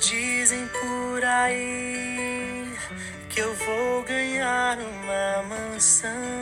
Dizem por aí que eu vou ganhar uma mansão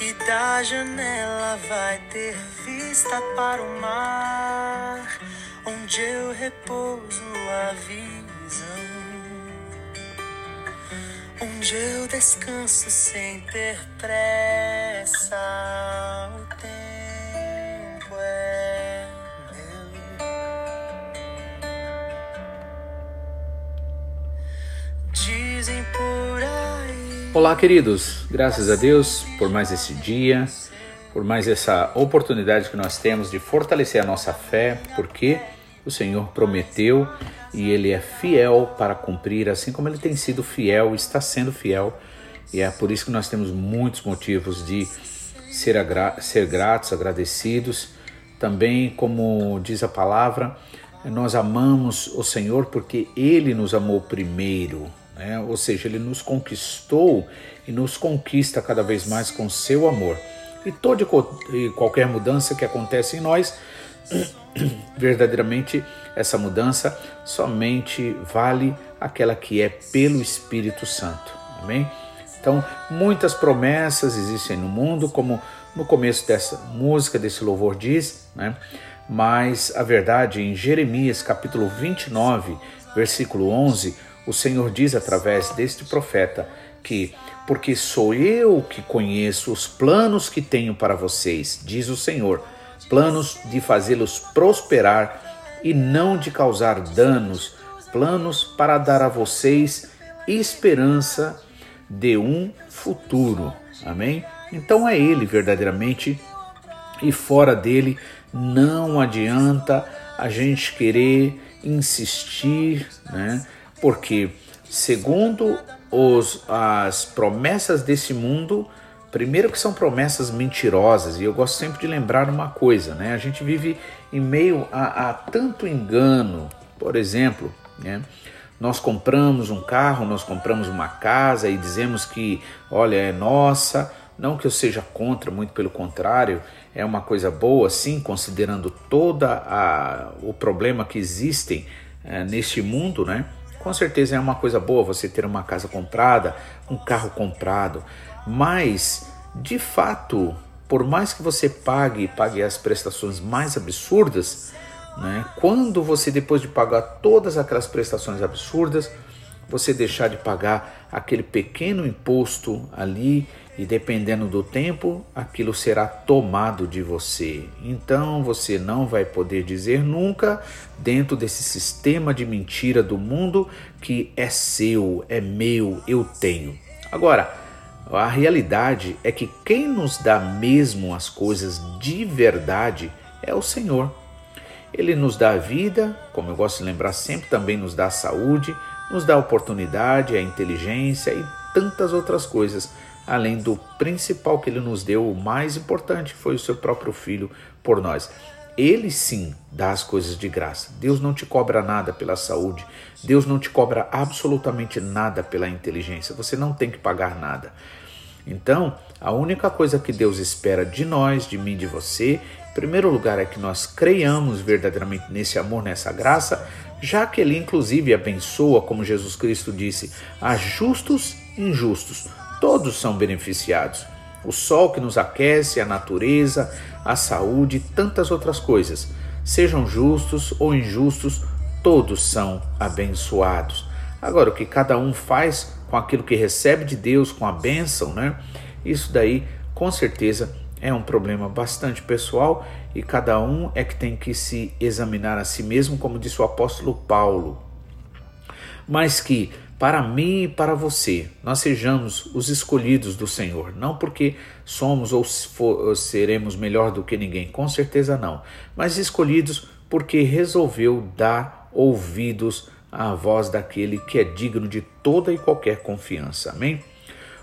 e da janela vai ter vista para o mar, onde eu repouso a visão, onde eu descanso sem ter pressa. O tempo é meu. Dizem por aí. Olá, queridos. Graças a Deus por mais esse dia, por mais essa oportunidade que nós temos de fortalecer a nossa fé, porque o Senhor prometeu e ele é fiel para cumprir, assim como ele tem sido fiel, está sendo fiel. E é por isso que nós temos muitos motivos de ser, agra ser gratos, agradecidos. Também, como diz a palavra, nós amamos o Senhor porque Ele nos amou primeiro, né? ou seja, Ele nos conquistou e nos conquista cada vez mais com seu amor. E toda e qualquer mudança que acontece em nós, verdadeiramente essa mudança somente vale aquela que é pelo Espírito Santo. Amém? Então, muitas promessas existem no mundo, como no começo dessa música, desse louvor diz, né? Mas a verdade, em Jeremias capítulo 29, versículo 11, o Senhor diz através deste profeta que porque sou eu que conheço os planos que tenho para vocês, diz o Senhor, planos de fazê-los prosperar e não de causar danos, planos para dar a vocês esperança de um futuro. Amém? Então é ele verdadeiramente e fora dele não adianta a gente querer insistir, né? Porque segundo os, as promessas desse mundo, primeiro que são promessas mentirosas, e eu gosto sempre de lembrar uma coisa, né? A gente vive em meio a, a tanto engano, por exemplo, né? Nós compramos um carro, nós compramos uma casa e dizemos que, olha, é nossa. Não que eu seja contra, muito pelo contrário, é uma coisa boa, sim, considerando toda a, o problema que existem eh, neste mundo, né? Com certeza é uma coisa boa você ter uma casa comprada, um carro comprado, mas de fato, por mais que você pague, pague as prestações mais absurdas, né? Quando você depois de pagar todas aquelas prestações absurdas, você deixar de pagar aquele pequeno imposto ali e dependendo do tempo, aquilo será tomado de você. Então você não vai poder dizer nunca, dentro desse sistema de mentira do mundo, que é seu, é meu, eu tenho. Agora, a realidade é que quem nos dá mesmo as coisas de verdade é o Senhor. Ele nos dá a vida, como eu gosto de lembrar sempre, também nos dá a saúde, nos dá a oportunidade, a inteligência e tantas outras coisas, além do principal que ele nos deu, o mais importante foi o seu próprio filho por nós. Ele sim dá as coisas de graça. Deus não te cobra nada pela saúde. Deus não te cobra absolutamente nada pela inteligência. Você não tem que pagar nada. Então, a única coisa que Deus espera de nós, de mim, de você, em primeiro lugar é que nós creiamos verdadeiramente nesse amor, nessa graça, já que Ele inclusive abençoa, como Jesus Cristo disse, a justos e injustos. Todos são beneficiados. O sol que nos aquece, a natureza, a saúde e tantas outras coisas. Sejam justos ou injustos, todos são abençoados. Agora, o que cada um faz com aquilo que recebe de Deus, com a bênção, né? Isso daí, com certeza, é um problema bastante pessoal e cada um é que tem que se examinar a si mesmo, como disse o apóstolo Paulo. Mas que para mim e para você nós sejamos os escolhidos do Senhor, não porque somos ou seremos melhor do que ninguém, com certeza não, mas escolhidos porque resolveu dar ouvidos à voz daquele que é digno de toda e qualquer confiança. Amém?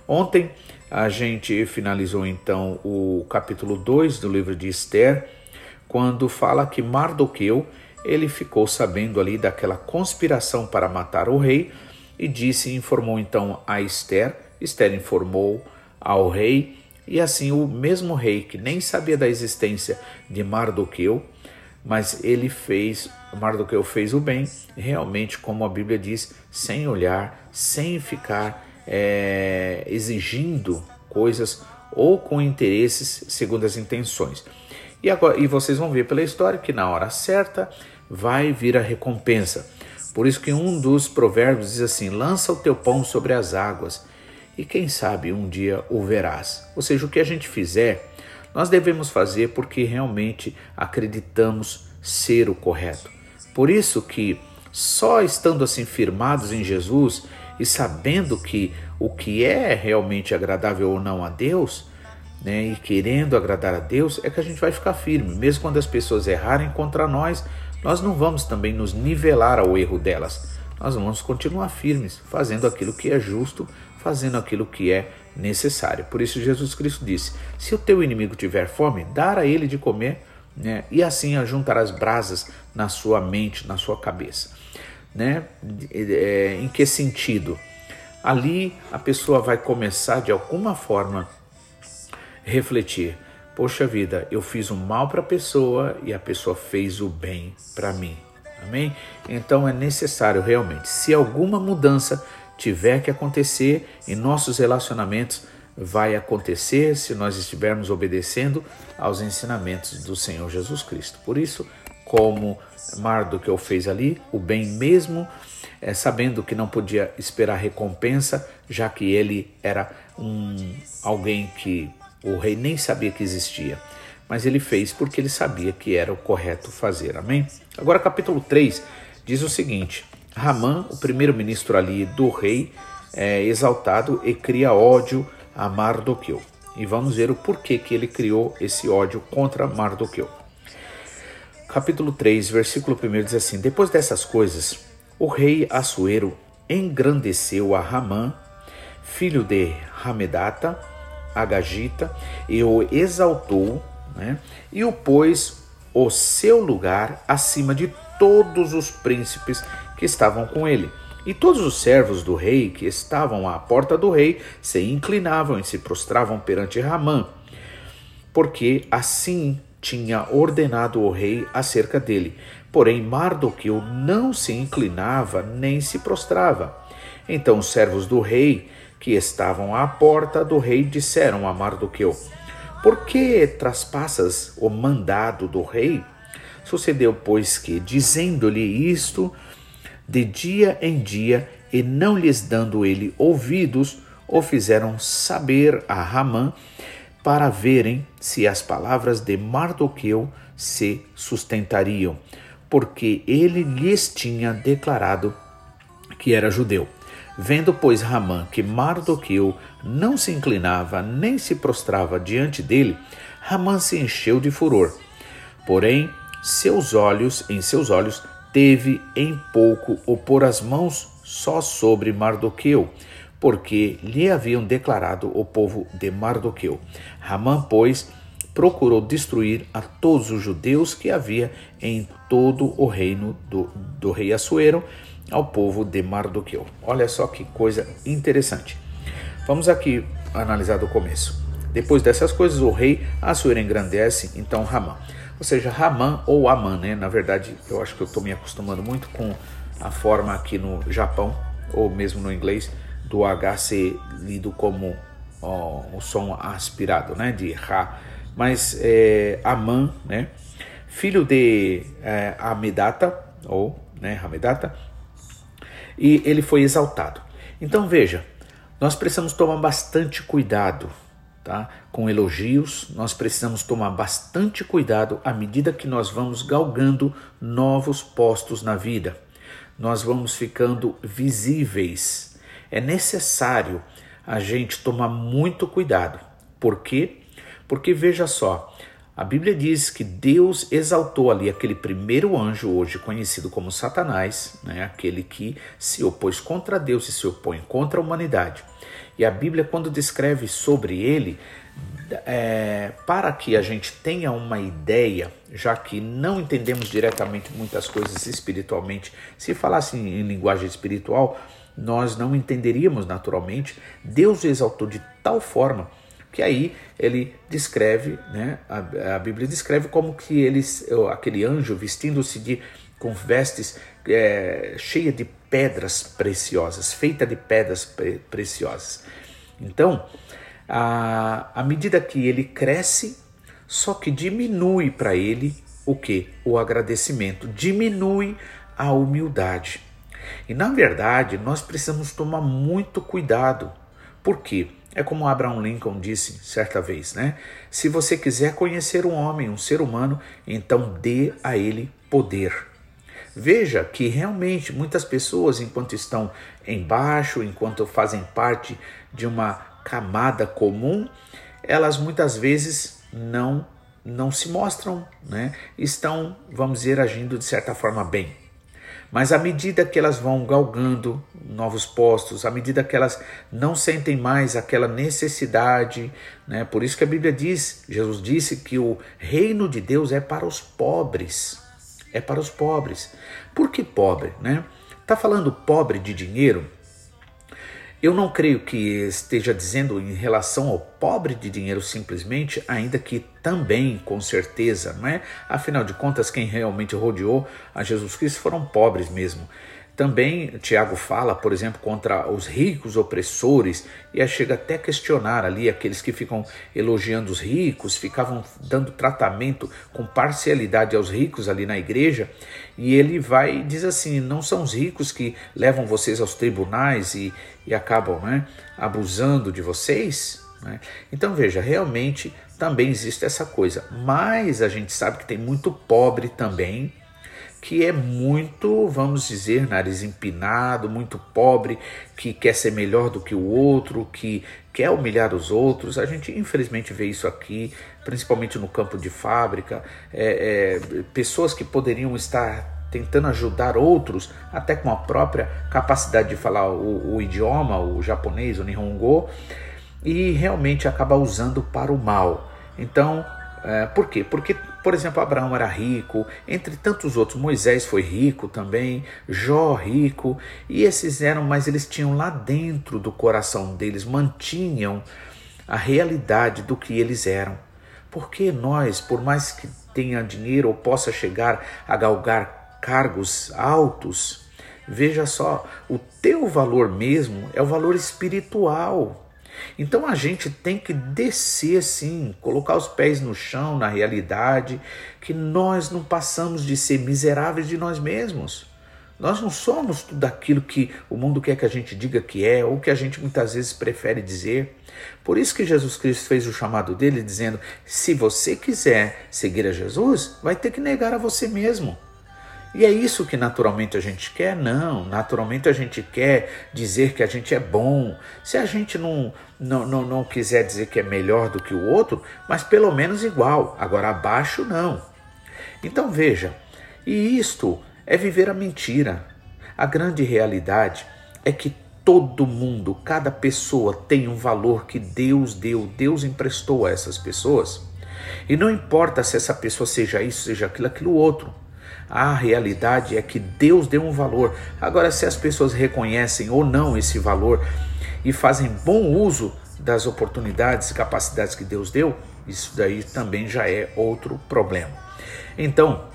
Ontem A gente finalizou então o capítulo 2 do livro de Esther, quando fala que Mardoqueu ele ficou sabendo ali daquela conspiração para matar o rei e disse, informou então a Esther. Esther informou ao rei e assim o mesmo rei que nem sabia da existência de Mardoqueu, mas ele fez, Mardoqueu fez o bem, realmente como a Bíblia diz, sem olhar, sem ficar é, exigindo coisas ou com interesses segundo as intenções. E, agora, e vocês vão ver pela história que na hora certa vai vir a recompensa. Por isso que um dos provérbios diz assim: lança o teu pão sobre as águas, e quem sabe um dia o verás. Ou seja, o que a gente fizer, nós devemos fazer porque realmente acreditamos ser o correto. Por isso que só estando assim firmados em Jesus e sabendo que o que é realmente agradável ou não a Deus, né, e querendo agradar a Deus, é que a gente vai ficar firme, mesmo quando as pessoas errarem contra nós, nós não vamos também nos nivelar ao erro delas. Nós vamos continuar firmes, fazendo aquilo que é justo, fazendo aquilo que é necessário. Por isso Jesus Cristo disse: Se o teu inimigo tiver fome, dar a ele de comer, né? E assim ajuntarás brasas na sua mente, na sua cabeça, né? É, em que sentido? Ali a pessoa vai começar de alguma forma refletir: poxa vida, eu fiz o mal para a pessoa e a pessoa fez o bem para mim. Amém? Então é necessário realmente, se alguma mudança tiver que acontecer em nossos relacionamentos, vai acontecer se nós estivermos obedecendo aos ensinamentos do Senhor Jesus Cristo. Por isso, como Mardoqueu fez ali, o bem mesmo, é, sabendo que não podia esperar recompensa, já que ele era um alguém que o rei nem sabia que existia, mas ele fez porque ele sabia que era o correto fazer. Amém? Agora, capítulo 3 diz o seguinte: Ramã, o primeiro-ministro ali do rei, é exaltado e cria ódio a Mardoqueu. E vamos ver o porquê que ele criou esse ódio contra Mardoqueu. Capítulo 3, versículo 1 diz assim: Depois dessas coisas, o rei Assuero engrandeceu a Ramã, filho de Hamedata, Agagita, e o exaltou, né, e o pôs o seu lugar acima de todos os príncipes que estavam com ele. E todos os servos do rei que estavam à porta do rei se inclinavam e se prostravam perante Ramã, porque assim tinha ordenado o rei acerca dele. Porém, Mardoqueu não se inclinava nem se prostrava. Então os servos do rei que estavam à porta do rei disseram a Mardoqueu: Por que traspassas o mandado do rei? Sucedeu, pois, que, dizendo-lhe isto, de dia em dia, e não lhes dando ele ouvidos, o fizeram saber a Ramã, para verem se as palavras de Mardoqueu se sustentariam, porque ele lhes tinha declarado que era judeu. Vendo, pois, Ramã que Mardoqueu não se inclinava nem se prostrava diante dele, Ramã se encheu de furor. Porém, seus olhos, em seus olhos, teve em pouco o pôr as mãos só sobre Mardoqueu, porque lhe haviam declarado o povo de Mardoqueu. Ramã, pois, procurou destruir a todos os judeus que havia em todo o reino do, do rei Assuero, ao povo de Mardoqueu. Olha só que coisa interessante. Vamos aqui analisar do começo. Depois dessas coisas, o rei Assuero engrandece então Ramã. Ou seja, Ramã ou Amã, né? Na verdade, eu acho que eu estou me acostumando muito com a forma aqui no Japão, ou mesmo no inglês, do H ser lido como ó, o som aspirado, né? De Ra. Mas é, Amã, né? Filho de é, Amidata, ou né, Hamedata, e ele foi exaltado. Então veja, nós precisamos tomar bastante cuidado tá? com elogios, nós precisamos tomar bastante cuidado à medida que nós vamos galgando novos postos na vida. Nós vamos ficando visíveis. É necessário a gente tomar muito cuidado. Por quê? Porque veja só, a Bíblia diz que Deus exaltou ali aquele primeiro anjo, hoje conhecido como Satanás, né, aquele que se opôs contra Deus e se opõe contra a humanidade. E a Bíblia, quando descreve sobre ele, é, para que a gente tenha uma ideia, já que não entendemos diretamente muitas coisas espiritualmente, se falasse em, em linguagem espiritual, nós não entenderíamos naturalmente. Deus o exaltou de tal forma que aí ele descreve, né, a, a Bíblia descreve como que eles, aquele anjo vestindo-se de com vestes é, cheia de pedras preciosas, feita de pedras pre preciosas. Então, à, à medida que ele cresce, só que diminui para ele o que? O agradecimento, diminui a humildade. E na verdade, nós precisamos tomar muito cuidado. Por quê? É como Abraham Lincoln disse certa vez, né? Se você quiser conhecer um homem, um ser humano, então dê a ele poder. Veja que realmente muitas pessoas, enquanto estão embaixo, enquanto fazem parte de uma camada comum, elas muitas vezes não não se mostram, né? Estão, vamos dizer, agindo de certa forma bem. Mas à medida que elas vão galgando novos postos, à medida que elas não sentem mais aquela necessidade, né? Por isso que a Bíblia diz, Jesus disse que o reino de Deus é para os pobres. É para os pobres. Por que pobre, né? Tá falando pobre de dinheiro? Eu não creio que esteja dizendo em relação ao pobre de dinheiro simplesmente, ainda que também, com certeza, não é? Afinal de contas, quem realmente rodeou a Jesus Cristo foram pobres mesmo. Também Tiago fala, por exemplo, contra os ricos opressores e chega até a questionar ali aqueles que ficam elogiando os ricos, ficavam dando tratamento com parcialidade aos ricos ali na igreja. E ele vai e diz assim: não são os ricos que levam vocês aos tribunais e, e acabam né, abusando de vocês? Né? Então veja, realmente também existe essa coisa, mas a gente sabe que tem muito pobre também que é muito, vamos dizer, nariz empinado, muito pobre, que quer ser melhor do que o outro, que quer humilhar os outros. A gente infelizmente vê isso aqui, principalmente no campo de fábrica. É, é, pessoas que poderiam estar tentando ajudar outros, até com a própria capacidade de falar o, o idioma, o japonês, o Nihongo, e realmente acaba usando para o mal. Então, é, por quê? Porque, por exemplo, Abraão era rico, entre tantos outros, Moisés foi rico também, Jó rico, e esses eram, mas eles tinham lá dentro do coração deles, mantinham a realidade do que eles eram. Porque nós, por mais que tenha dinheiro ou possa chegar a galgar cargos altos, veja só, o teu valor mesmo é o valor espiritual. Então a gente tem que descer sim, colocar os pés no chão, na realidade, que nós não passamos de ser miseráveis de nós mesmos. Nós não somos tudo aquilo que o mundo quer que a gente diga que é, ou que a gente muitas vezes prefere dizer. Por isso que Jesus Cristo fez o chamado dele dizendo: se você quiser seguir a Jesus, vai ter que negar a você mesmo. E é isso que naturalmente a gente quer? Não, naturalmente a gente quer dizer que a gente é bom. Se a gente não, não, não, não quiser dizer que é melhor do que o outro, mas pelo menos igual, agora abaixo não. Então veja, e isto é viver a mentira. A grande realidade é que todo mundo, cada pessoa tem um valor que Deus deu, Deus emprestou a essas pessoas. E não importa se essa pessoa seja isso, seja aquilo, aquilo outro. A realidade é que Deus deu um valor. Agora, se as pessoas reconhecem ou não esse valor e fazem bom uso das oportunidades e capacidades que Deus deu, isso daí também já é outro problema. Então,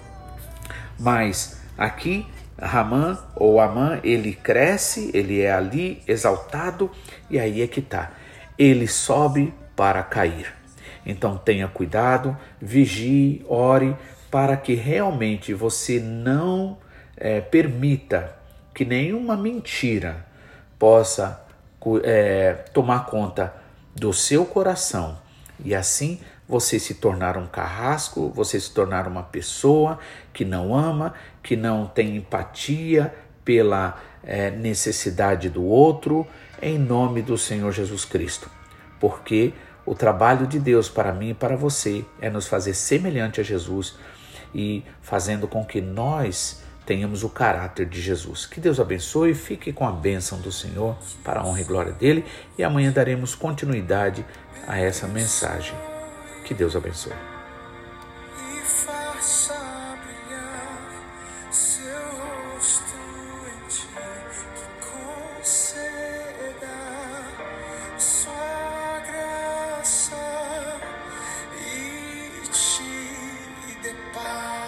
mas aqui Ramã ou Amã, ele cresce, ele é ali exaltado e aí é que tá. Ele sobe para cair. Então tenha cuidado, vigie, ore, para que realmente você não é, permita que nenhuma mentira possa é, tomar conta do seu coração e assim você se tornar um carrasco, você se tornar uma pessoa que não ama, que não tem empatia pela é, necessidade do outro, em nome do Senhor Jesus Cristo. Porque o trabalho de Deus para mim e para você é nos fazer semelhante a Jesus e fazendo com que nós tenhamos o caráter de Jesus. Que Deus abençoe, fique com a bênção do Senhor para a honra e glória dele e amanhã daremos continuidade a essa mensagem. Que Deus abençoe. goodbye.